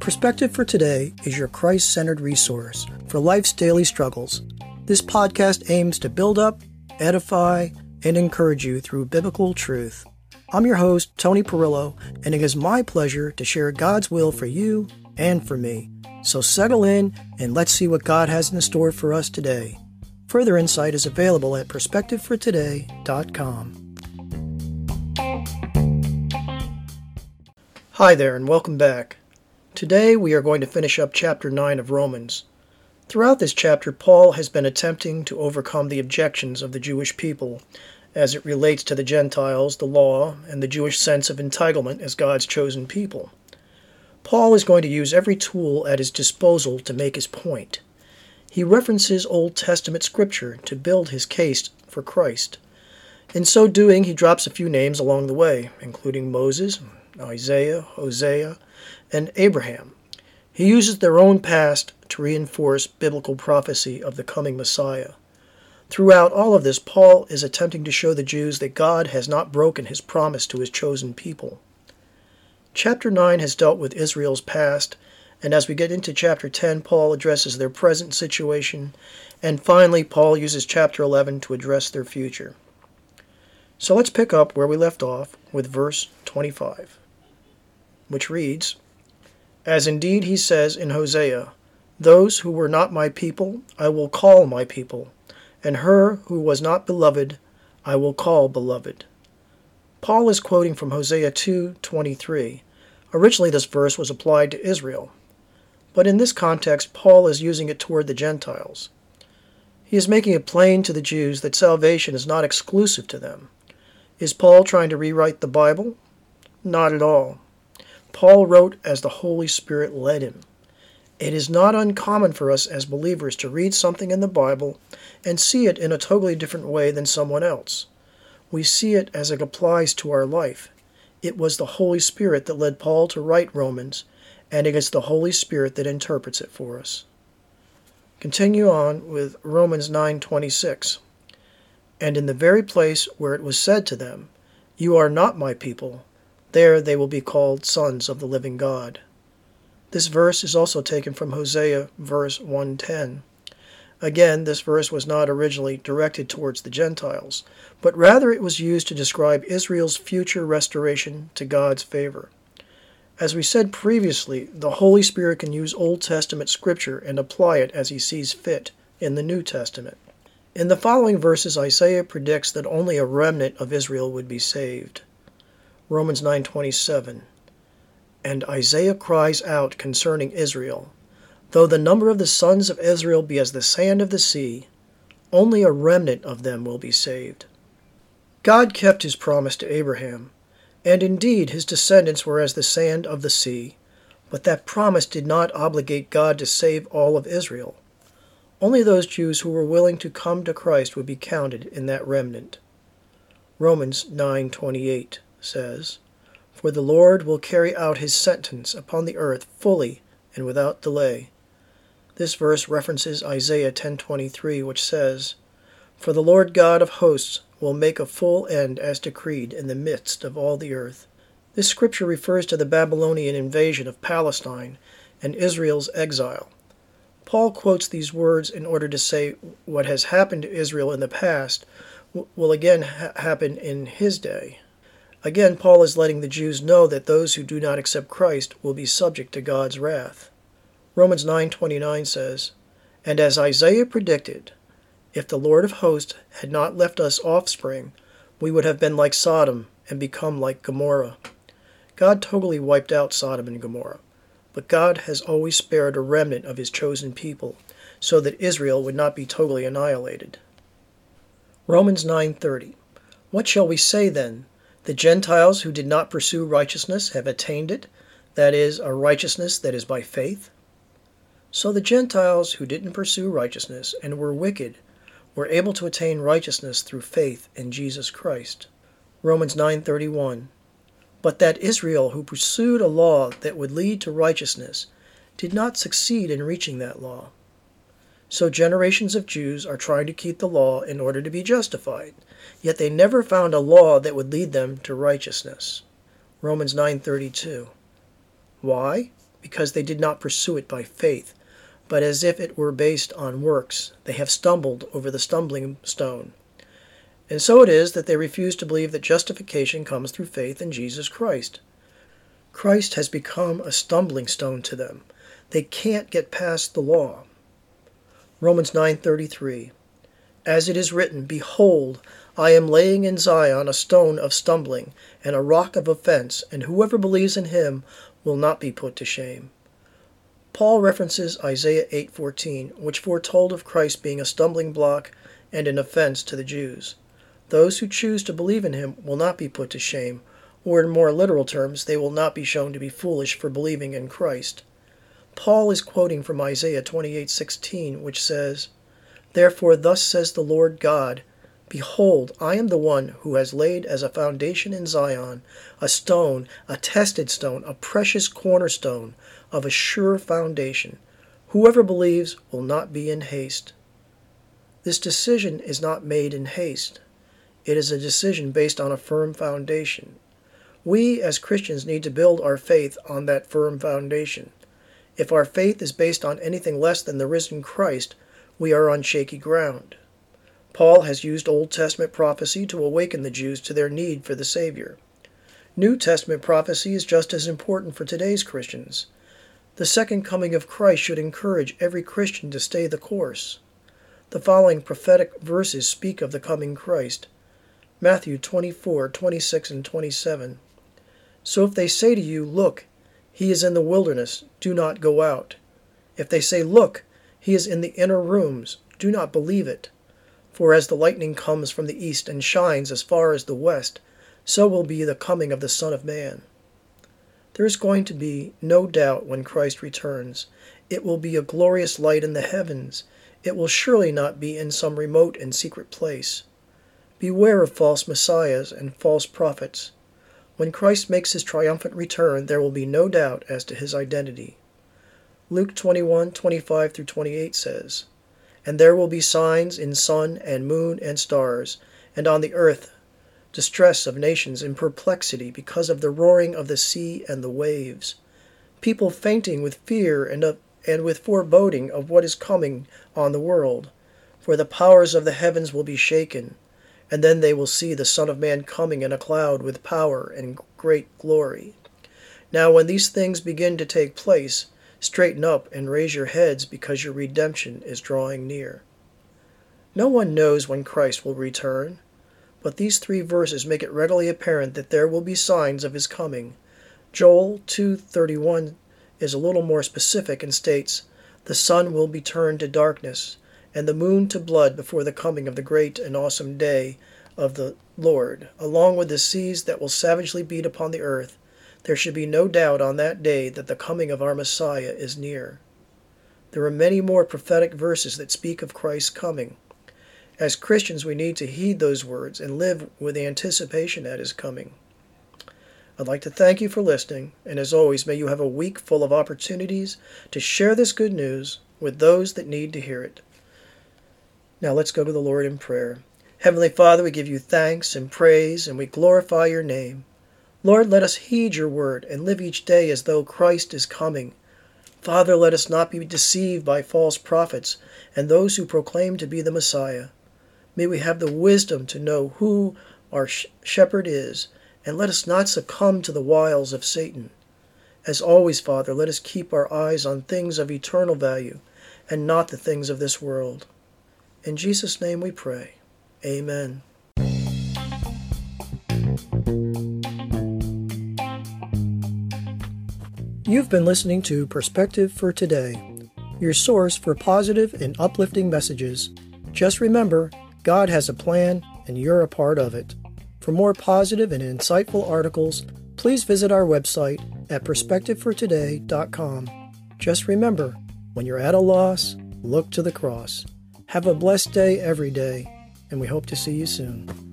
Perspective for Today is your Christ centered resource for life's daily struggles. This podcast aims to build up, edify, and encourage you through biblical truth. I'm your host, Tony Perillo, and it is my pleasure to share God's will for you and for me. So settle in and let's see what God has in store for us today. Further insight is available at perspectivefortoday.com. Hi there, and welcome back. Today we are going to finish up chapter 9 of Romans. Throughout this chapter, Paul has been attempting to overcome the objections of the Jewish people as it relates to the Gentiles, the law, and the Jewish sense of entitlement as God's chosen people. Paul is going to use every tool at his disposal to make his point. He references Old Testament scripture to build his case for Christ. In so doing, he drops a few names along the way, including Moses, Isaiah, Hosea, and Abraham. He uses their own past to reinforce biblical prophecy of the coming Messiah. Throughout all of this, Paul is attempting to show the Jews that God has not broken his promise to his chosen people. Chapter 9 has dealt with Israel's past, and as we get into chapter 10, Paul addresses their present situation, and finally, Paul uses chapter 11 to address their future. So let's pick up where we left off with verse 25, which reads As indeed he says in Hosea, Those who were not my people I will call my people, and her who was not beloved I will call beloved. Paul is quoting from Hosea 2:23. Originally this verse was applied to Israel, but in this context Paul is using it toward the Gentiles. He is making it plain to the Jews that salvation is not exclusive to them. Is Paul trying to rewrite the Bible? Not at all. Paul wrote as the Holy Spirit led him. It is not uncommon for us as believers to read something in the Bible and see it in a totally different way than someone else we see it as it applies to our life. It was the Holy Spirit that led Paul to write Romans, and it is the Holy Spirit that interprets it for us. Continue on with Romans 9:26. And in the very place where it was said to them, You are not my people, there they will be called sons of the living God. This verse is also taken from Hosea verse 110. Again, this verse was not originally directed towards the Gentiles, but rather it was used to describe Israel's future restoration to God's favor. As we said previously, the Holy Spirit can use Old Testament scripture and apply it as he sees fit in the New Testament. In the following verses, Isaiah predicts that only a remnant of Israel would be saved. Romans 9:27. And Isaiah cries out concerning Israel, Though the number of the sons of Israel be as the sand of the sea, only a remnant of them will be saved. God kept his promise to Abraham, and indeed his descendants were as the sand of the sea, but that promise did not obligate God to save all of Israel. Only those Jews who were willing to come to Christ would be counted in that remnant. Romans 9:28 says, "For the Lord will carry out his sentence upon the earth fully and without delay." This verse references Isaiah 10:23, which says, "For the Lord God of hosts will make a full end as decreed in the midst of all the earth." This scripture refers to the Babylonian invasion of Palestine and Israel's exile. Paul quotes these words in order to say what has happened to Israel in the past will again ha- happen in his day. Again, Paul is letting the Jews know that those who do not accept Christ will be subject to God's wrath. Romans 9:29 says, "And as Isaiah predicted, if the Lord of hosts had not left us offspring, we would have been like Sodom and become like Gomorrah." God totally wiped out Sodom and Gomorrah, but God has always spared a remnant of his chosen people so that Israel would not be totally annihilated. Romans 9:30 What shall we say then? The Gentiles who did not pursue righteousness have attained it, that is, a righteousness that is by faith. So the Gentiles who didn't pursue righteousness and were wicked were able to attain righteousness through faith in Jesus Christ. Romans 9:31 But that Israel who pursued a law that would lead to righteousness did not succeed in reaching that law. So generations of Jews are trying to keep the law in order to be justified, yet they never found a law that would lead them to righteousness. Romans 9:32 Why? because they did not pursue it by faith, but as if it were based on works. They have stumbled over the stumbling stone. And so it is that they refuse to believe that justification comes through faith in Jesus Christ. Christ has become a stumbling stone to them. They can't get past the law. Romans 9:33 As it is written, behold, I am laying in Zion a stone of stumbling and a rock of offense, and whoever believes in him will not be put to shame. Paul references Isaiah 8:14, which foretold of Christ being a stumbling block and an offense to the Jews. Those who choose to believe in him will not be put to shame, or in more literal terms, they will not be shown to be foolish for believing in Christ. Paul is quoting from Isaiah 28:16, which says, "Therefore thus says the Lord God, Behold, I am the one who has laid as a foundation in Zion a stone, a tested stone, a precious cornerstone of a sure foundation. Whoever believes will not be in haste." This decision is not made in haste. It is a decision based on a firm foundation. We as Christians need to build our faith on that firm foundation. If our faith is based on anything less than the risen Christ, we are on shaky ground. Paul has used Old Testament prophecy to awaken the Jews to their need for the Savior. New Testament prophecy is just as important for today's Christians. The second coming of Christ should encourage every Christian to stay the course. The following prophetic verses speak of the coming Christ. Matthew 24, 26, and 27. So if they say to you, Look, he is in the wilderness, do not go out. If they say, Look, he is in the inner rooms, do not believe it. For as the lightning comes from the east and shines as far as the west, so will be the coming of the Son of Man. There is going to be no doubt when Christ returns. It will be a glorious light in the heavens. It will surely not be in some remote and secret place. Beware of false messiahs and false prophets. When Christ makes his triumphant return, there will be no doubt as to his identity. Luke 21:25 through 28 says, And there will be signs in sun and moon and stars, and on the earth distress of nations in perplexity because of the roaring of the sea and the waves, people fainting with fear and, of, and with foreboding of what is coming on the world. For the powers of the heavens will be shaken and then they will see the Son of Man coming in a cloud with power and great glory. Now, when these things begin to take place, straighten up and raise your heads because your redemption is drawing near. No one knows when Christ will return, but these three verses make it readily apparent that there will be signs of his coming. Joel 2:31 is a little more specific and states, "The sun will be turned to darkness, and the moon to blood before the coming of the great and awesome day of the Lord, along with the seas that will savagely beat upon the earth, there should be no doubt on that day that the coming of our Messiah is near. There are many more prophetic verses that speak of Christ's coming. As Christians, we need to heed those words and live with the anticipation at his coming. I'd like to thank you for listening, and as always, may you have a week full of opportunities to share this good news with those that need to hear it. Now let's go to the Lord in prayer. Heavenly Father, we give you thanks and praise, and we glorify your name. Lord, let us heed your word and live each day as though Christ is coming. Father, let us not be deceived by false prophets and those who proclaim to be the Messiah. May we have the wisdom to know who our shepherd is, and let us not succumb to the wiles of Satan. As always, Father, let us keep our eyes on things of eternal value and not the things of this world. In Jesus' name we pray. Amen. You've been listening to Perspective for Today, your source for positive and uplifting messages. Just remember, God has a plan and you're a part of it. For more positive and insightful articles, please visit our website at perspectivefortoday.com. Just remember, when you're at a loss, look to the cross. Have a blessed day every day, and we hope to see you soon.